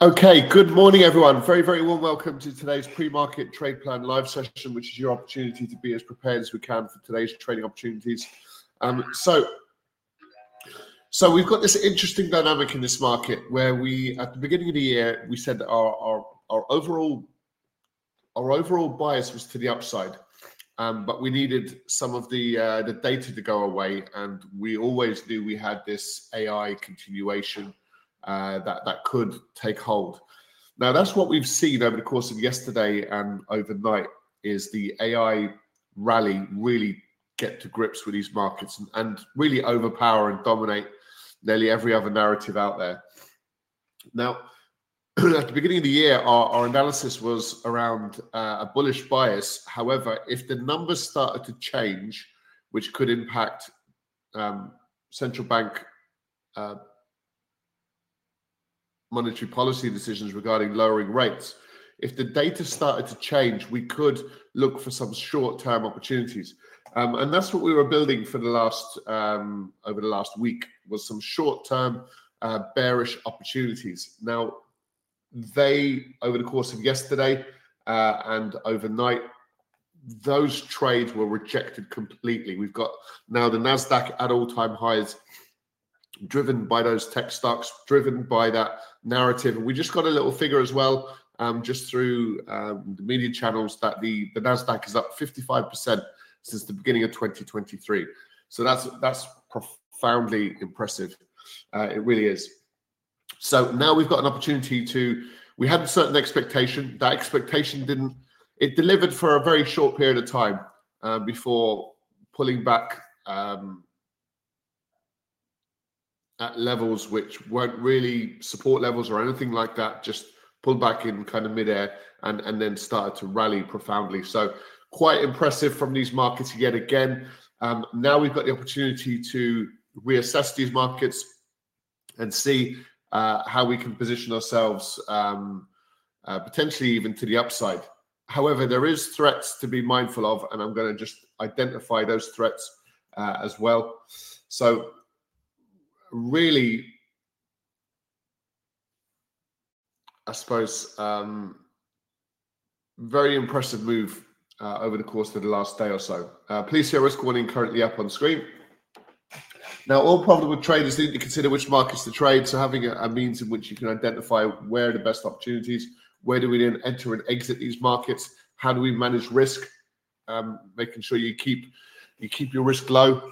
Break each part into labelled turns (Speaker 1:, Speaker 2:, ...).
Speaker 1: Okay, good morning, everyone. Very, very warm welcome to today's pre-market trade plan live session, which is your opportunity to be as prepared as we can for today's trading opportunities. Um, so, so we've got this interesting dynamic in this market where we, at the beginning of the year, we said that our our, our overall our overall bias was to the upside, um, but we needed some of the uh, the data to go away, and we always knew we had this AI continuation uh, that that could take hold. Now that's what we've seen over the course of yesterday and overnight is the AI rally really get to grips with these markets and, and really overpower and dominate nearly every other narrative out there. Now, at the beginning of the year, our, our analysis was around uh, a bullish bias. However, if the numbers started to change, which could impact um, central bank uh, monetary policy decisions regarding lowering rates, if the data started to change, we could look for some short-term opportunities. Um, and that's what we were building for the last um, over the last week was some short-term uh, bearish opportunities. Now, they over the course of yesterday uh, and overnight, those trades were rejected completely. We've got now the Nasdaq at all-time highs driven by those tech stocks, driven by that narrative. And we just got a little figure as well, um, just through um, the media channels, that the, the Nasdaq is up 55% since the beginning of 2023. So that's that's profoundly impressive. Uh, it really is. So now we've got an opportunity to. We had a certain expectation. That expectation didn't. It delivered for a very short period of time uh, before pulling back um, at levels which weren't really support levels or anything like that, just pulled back in kind of midair and, and then started to rally profoundly. So quite impressive from these markets yet again. Um, now we've got the opportunity to reassess these markets and see uh, how we can position ourselves um, uh, potentially even to the upside. However, there is threats to be mindful of, and I'm going to just identify those threats uh, as well. So really, I suppose, um, very impressive move uh, over the course of the last day or so. Uh, please see our risk warning currently up on screen. Now, all profitable traders need to consider which markets to trade. So, having a, a, means in which you can identify where the best opportunities, where do we then enter and exit these markets, how do we manage risk, um, making sure you keep you keep your risk low,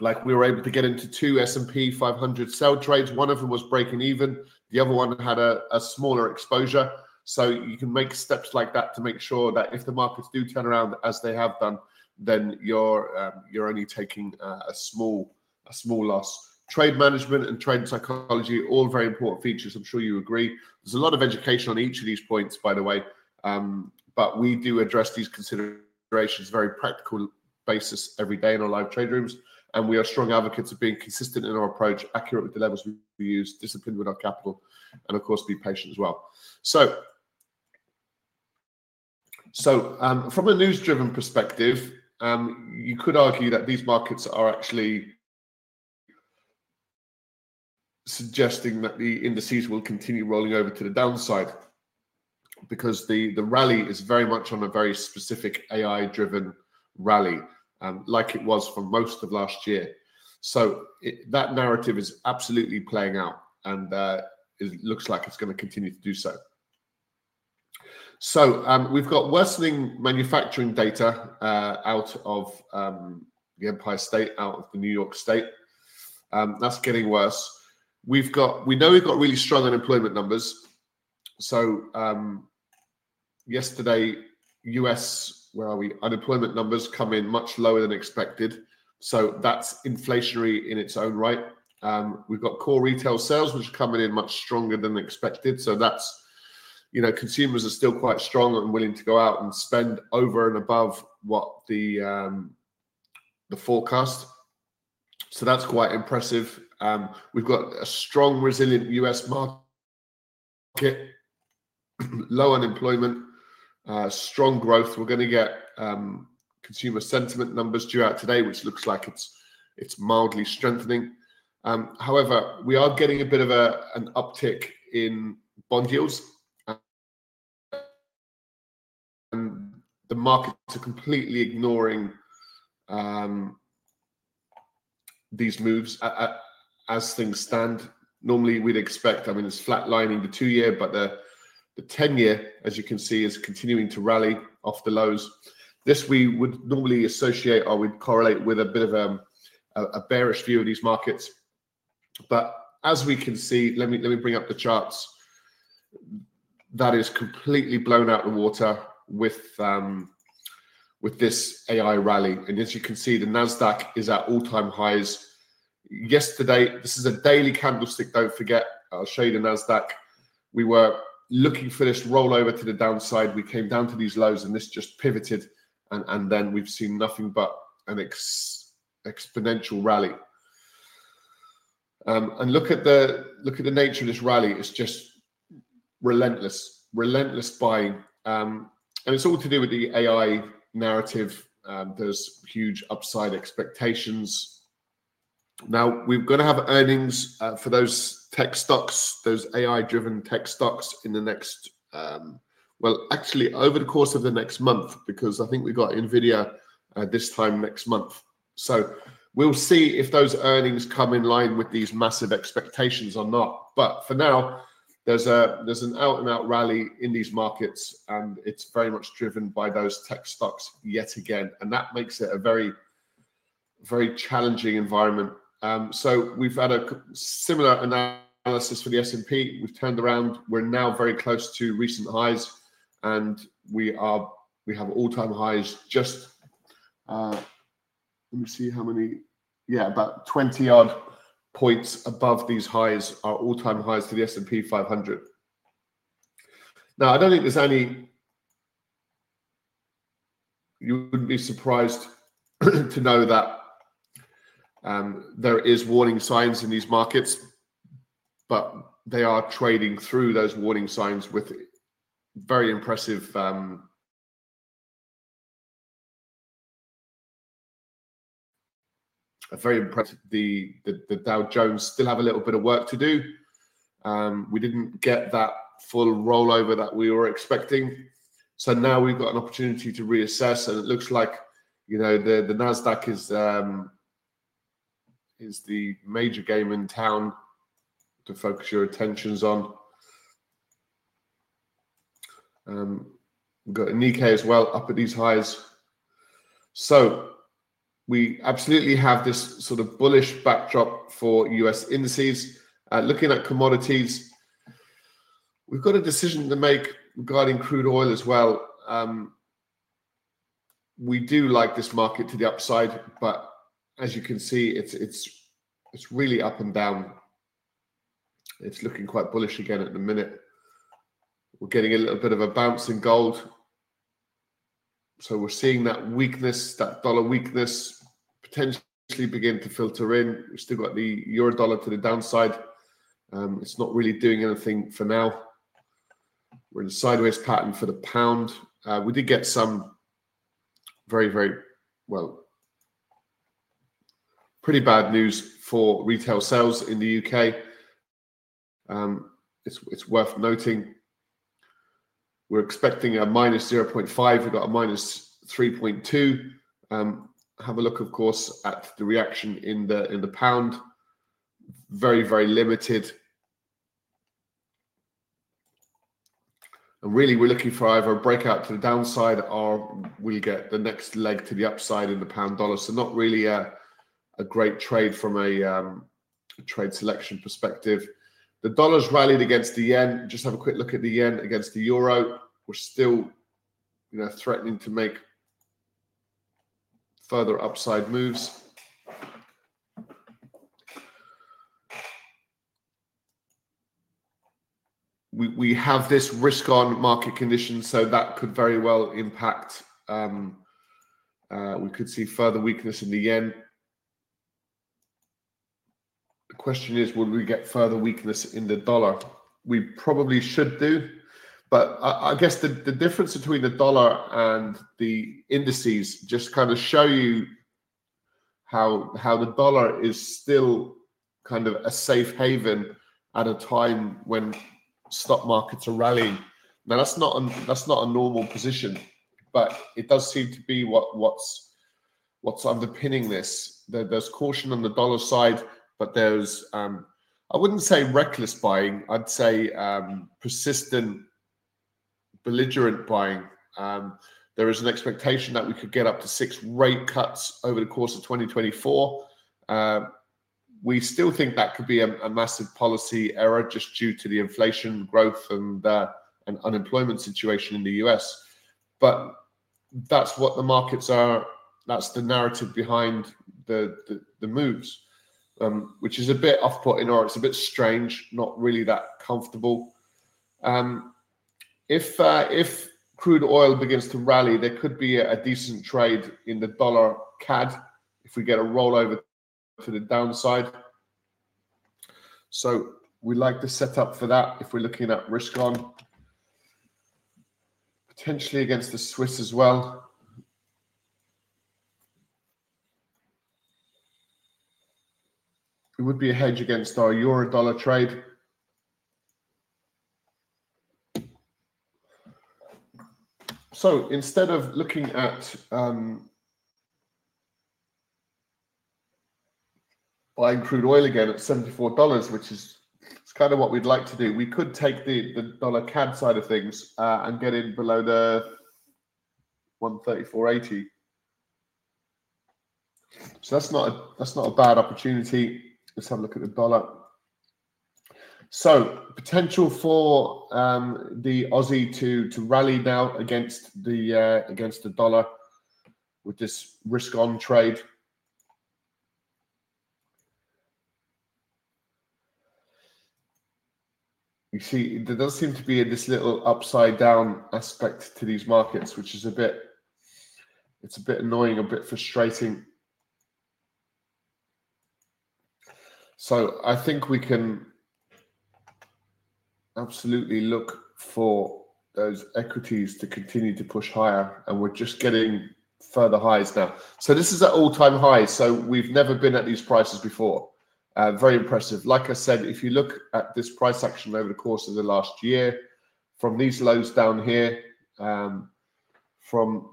Speaker 1: like we were able to get into two S&P 500 sell trades. One of them was breaking even. The other one had a, a smaller exposure. So you can make steps like that to make sure that if the markets do turn around as they have done, then you're um, you're only taking uh, a small a small loss. Trade management and trade psychology, all very important features. I'm sure you agree. There's a lot of education on each of these points, by the way, um, but we do address these considerations very practical basis every day in our live trade rooms and we are strong advocates of being consistent in our approach, accurate with the levels we use, disciplined with our capital, and of course, be patient as well. So, so um, from a news-driven perspective, um, you could argue that these markets are actually suggesting that the indices will continue rolling over to the downside because the the rally is very much on a very specific AI driven rally um, like it was for most of last year. So it, that narrative is absolutely playing out, and uh, it looks like it's going to continue to do so. So um, we've got worsening manufacturing data uh, out of um, the Empire State, out of the New York State. Um, that's getting worse. We've got we know we've got really strong unemployment numbers. So um, yesterday, U.S where are we? Unemployment numbers come in much lower than expected. So that's inflationary in its own right. Um, we've got core retail sales, which are coming in much stronger than expected. So that's, you know, consumers are still quite strong and willing to go out and spend over and above what the um, the forecast. So that's quite impressive. Um, we've got a strong, resilient US market, low unemployment, strong growth. We're going to get um, consumer sentiment numbers due out today, which looks like it's it's mildly strengthening. Um, however, we are getting a bit of a, an uptick in bond yields. And the markets are completely ignoring um, these moves as things stand. Normally, we'd expect, I mean, it's flatlining the two year, but the, the 10 year, as you can see, is continuing to rally off the lows. This we would normally associate or we'd correlate with a bit of a, a bearish view of these markets. But as we can see, let me let me bring up the charts. That is completely blown out the water with um, with this AI rally. And as you can see, the Nasdaq is at all-time highs. Yesterday, this is a daily candlestick. Don't forget. I'll show you the Nasdaq. We were looking for this rollover to the downside. We came down to these lows, and this just pivoted, and and then we've seen nothing but an ex- exponential rally. Um, and look at the look at the nature of this rally. It's just relentless, relentless buying, um, and it's all to do with the AI narrative. Um, there's huge upside expectations. Now we're going to have earnings uh, for those tech stocks, those AI-driven tech stocks, in the next. Um, well, actually, over the course of the next month, because I think we got Nvidia uh, this time next month. So We'll see if those earnings come in line with these massive expectations or not. But for now, there's a there's an out and out rally in these markets, and it's very much driven by those tech stocks yet again, and that makes it a very very challenging environment. Um, so we've had a similar analysis for the S&P. We've turned around. We're now very close to recent highs, and we are we have all time highs just uh, let me see how many, yeah, about 20 odd points above these highs are all-time highs to the S&P 500. Now, I don't think there's any, you wouldn't be surprised to know that um, there is warning signs in these markets, but they are trading through those warning signs with very impressive um, very impressive The, the, the Dow Jones still have a little bit of work to do. Um, we didn't get that full rollover that we were expecting. So now we've got an opportunity to reassess, and it looks like you know the the Nasdaq is um, is the major game in town to focus your attentions on. Um, we've got Nikkei as well up at these highs. So we absolutely have this sort of bullish backdrop for US indices. Uh, looking at commodities, we've got a decision to make regarding crude oil as well. Um, we do like this market to the upside, but as you can see, it's it's it's really up and down. It's looking quite bullish again at the minute. We're getting a little bit of a bounce in gold. So we're seeing that weakness, that dollar weakness, potentially begin to filter in. We've still got the euro dollar to the downside. Um, it's not really doing anything for now. We're in a sideways pattern for the pound. Uh, we did get some very, very well, pretty bad news for retail sales in the UK. Um, it's, it's worth noting we're expecting a minus 0.5. We've got a minus 3.2. Um, have a look, of course, at the reaction in the in the pound. Very, very limited. And really, we're looking for either a breakout to the downside or we get the next leg to the upside in the pound dollar. So not really a, a great trade from a, um, trade selection perspective. The dollar's rallied against the yen. Just have a quick look at the yen against the euro. We're still, you know, threatening to make further upside moves. We, we have this risk on market conditions, so that could very well impact. Um, uh, we could see further weakness in the yen. The question is, will we get further weakness in the dollar? We probably should do. But I, I guess the, the difference between the dollar and the indices just kind of show you how how the dollar is still kind of a safe haven at a time when stock markets are rallying. Now that's not a, that's not a normal position, but it does seem to be what what's what's underpinning this. There, there's caution on the dollar side, but there's um, I wouldn't say reckless buying. I'd say um, persistent, belligerent buying. Um, there is an expectation that we could get up to six rate cuts over the course of 2024. Uh, we still think that could be a, a, massive policy error just due to the inflation growth and uh, and unemployment situation in the US. But that's what the markets are. That's the narrative behind the the, the moves, um, which is a bit off-putting or it's a bit strange, not really that comfortable. Um, if uh, if crude oil begins to rally, there could be a, a decent trade in the dollar CAD if we get a rollover to the downside. So we like the setup for that if we're looking at risk on. Potentially against the Swiss as well. Would be a hedge against our euro dollar trade. So instead of looking at um, buying crude oil again at $74, which is it's kind of what we'd like to do. We could take the, the dollar CAD side of things uh, and get in below the 134.80. So that's not a, that's not a bad opportunity. Let's have a look at the dollar. So potential for um, the Aussie to to rally now against the uh, against the dollar with this risk on trade. you see there does seem to be this little upside down aspect to these markets, which is a bit it's a bit annoying, a bit frustrating. So I think we can absolutely look for those equities to continue to push higher, and we're just getting further highs now. So this is at all-time highs. So we've never been at these prices before. Uh, very impressive. Like I said, if you look at this price action over the course of the last year, from these lows down here, um, from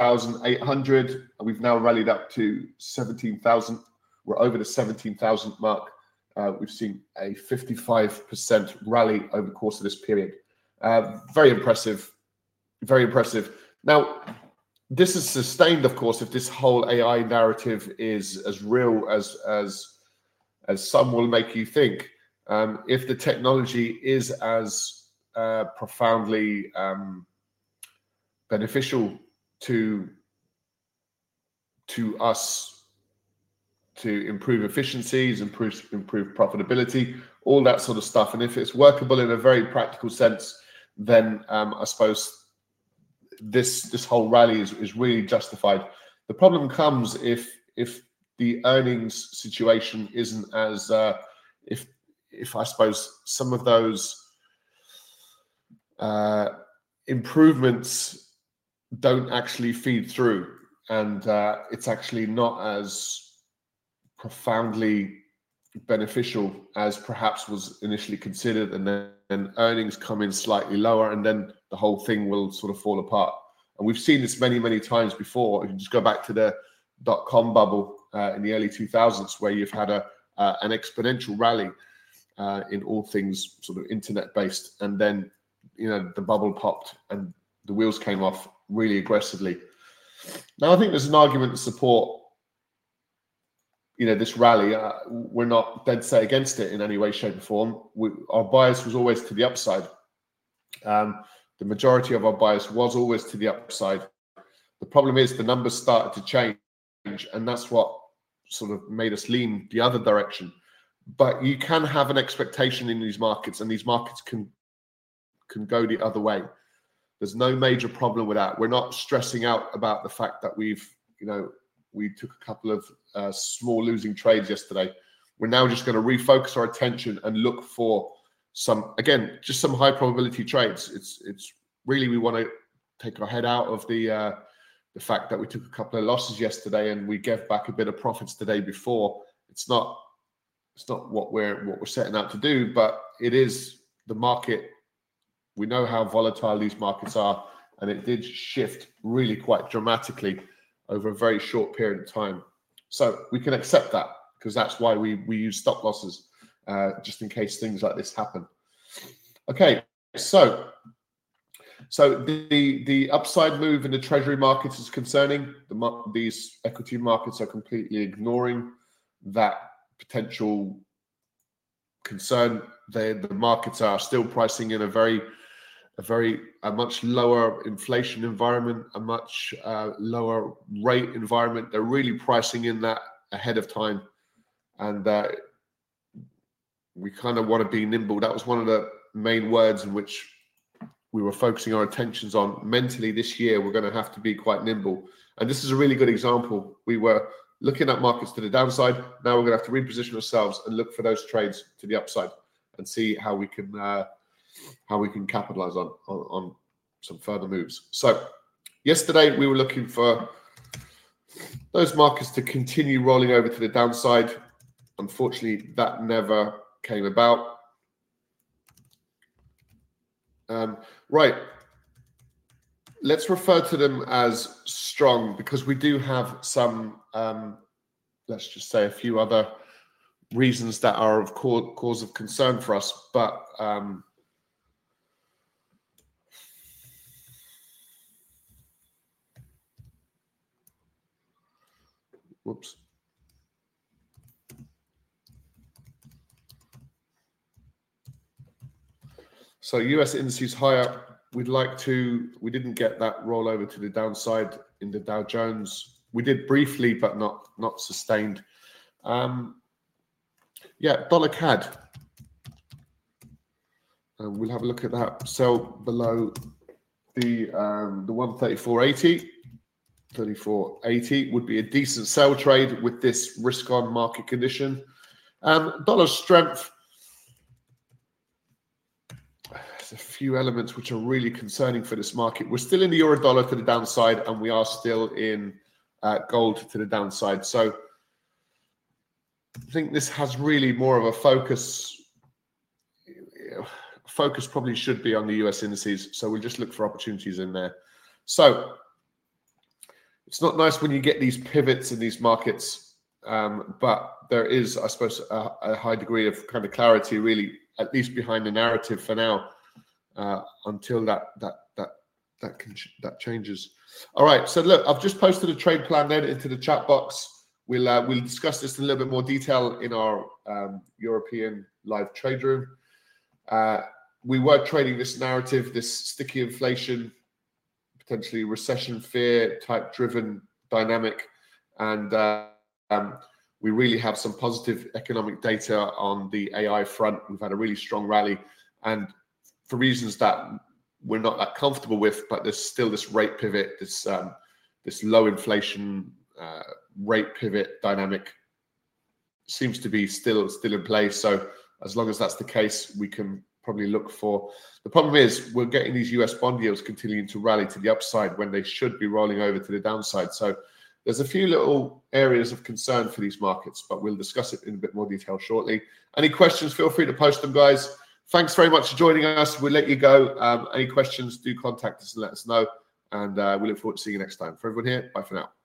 Speaker 1: 10,800, we've now rallied up to 17,000. We're over the 17,000 mark. Uh, we've seen a 55% rally over the course of this period. Uh, very impressive. Very impressive. Now, this is sustained, of course, if this whole AI narrative is as real as as as some will make you think. Um, if the technology is as uh, profoundly um, beneficial to to us to improve efficiencies, improve improve profitability, all that sort of stuff, and if it's workable in a very practical sense, then um, I suppose this this whole rally is, is really justified. The problem comes if if the earnings situation isn't as uh, if if I suppose some of those uh, improvements don't actually feed through, and uh, it's actually not as profoundly beneficial as perhaps was initially considered, and then and earnings come in slightly lower, and then the whole thing will sort of fall apart. And we've seen this many, many times before. If you just go back to the dot com bubble uh, in the early 2000s, where you've had a uh, an exponential rally uh, in all things sort of internet based, and then you know the bubble popped and the wheels came off really aggressively. Now I think there's an argument to support you know this rally. Uh, we're not dead set against it in any way shape or form. We, our bias was always to the upside. Um, the majority of our bias was always to the upside. The problem is the numbers started to change and that's what sort of made us lean the other direction. But you can have an expectation in these markets and these markets can can go the other way there's no major problem with that we're not stressing out about the fact that we've you know we took a couple of uh, small losing trades yesterday. We're now just going to refocus our attention and look for some again just some high probability trades. It's it's really we want to take our head out of the uh, the fact that we took a couple of losses yesterday and we gave back a bit of profits the day before. It's not it's not what we're what we're setting out to do, but it is the market. We know how volatile these markets are, and it did shift really quite dramatically over a very short period of time. So we can accept that because that's why we we use stop losses uh, just in case things like this happen. Okay, so so the the upside move in the treasury markets is concerning. The, these equity markets are completely ignoring that potential concern. They, the markets are still pricing in a very a very a much lower inflation environment, a much uh, lower rate environment. They're really pricing in that ahead of time, and uh, we kind of want to be nimble. That was one of the main words in which we were focusing our attentions on mentally this year. We're going to have to be quite nimble, and this is a really good example. We were looking at markets to the downside. Now we're going to have to reposition ourselves and look for those trades to the upside and see how we can. Uh, how we can capitalize on, on, on some further moves. So yesterday we were looking for those markets to continue rolling over to the downside. Unfortunately, that never came about. Um, right. Let's refer to them as strong because we do have some, um, let's just say, a few other reasons that are of cause of concern for us. But um, Whoops. So US indices higher. We'd like to, we didn't get that rollover to the downside in the Dow Jones. We did briefly, but not not sustained. Um, yeah, dollar CAD. And we'll have a look at that. Sell below the um, the 134.80. 34.80 would be a decent sell trade with this risk on market condition. Um, dollar strength. There's a few elements which are really concerning for this market. We're still in the euro dollar to the downside, and we are still in uh, gold to the downside. So I think this has really more of a focus. Focus probably should be on the US indices. So we'll just look for opportunities in there. So it's not nice when you get these pivots in these markets, um, but there is, I suppose, a, a, high degree of kind of clarity, really, at least behind the narrative for now, uh, until that that that that can that changes. All right, so look, I've just posted a trade plan then into the chat box. We'll uh, we'll discuss this in a little bit more detail in our um, European live trade room. Uh, we were trading this narrative, this sticky inflation potentially recession fear type driven dynamic. And uh, um, we really have some positive economic data on the AI front. We've had a really strong rally. And for reasons that we're not that comfortable with, but there's still this rate pivot, this um, this low inflation uh, rate pivot dynamic seems to be still still in place. So as long as that's the case, we can probably look for. The problem is we're getting these US bond yields continuing to rally to the upside when they should be rolling over to the downside. So there's a few little areas of concern for these markets, but we'll discuss it in a bit more detail shortly. Any questions, feel free to post them, guys. Thanks very much for joining us. We'll let you go. Um, any questions, do contact us and let us know. And uh, we look forward to seeing you next time. For everyone here, bye for now.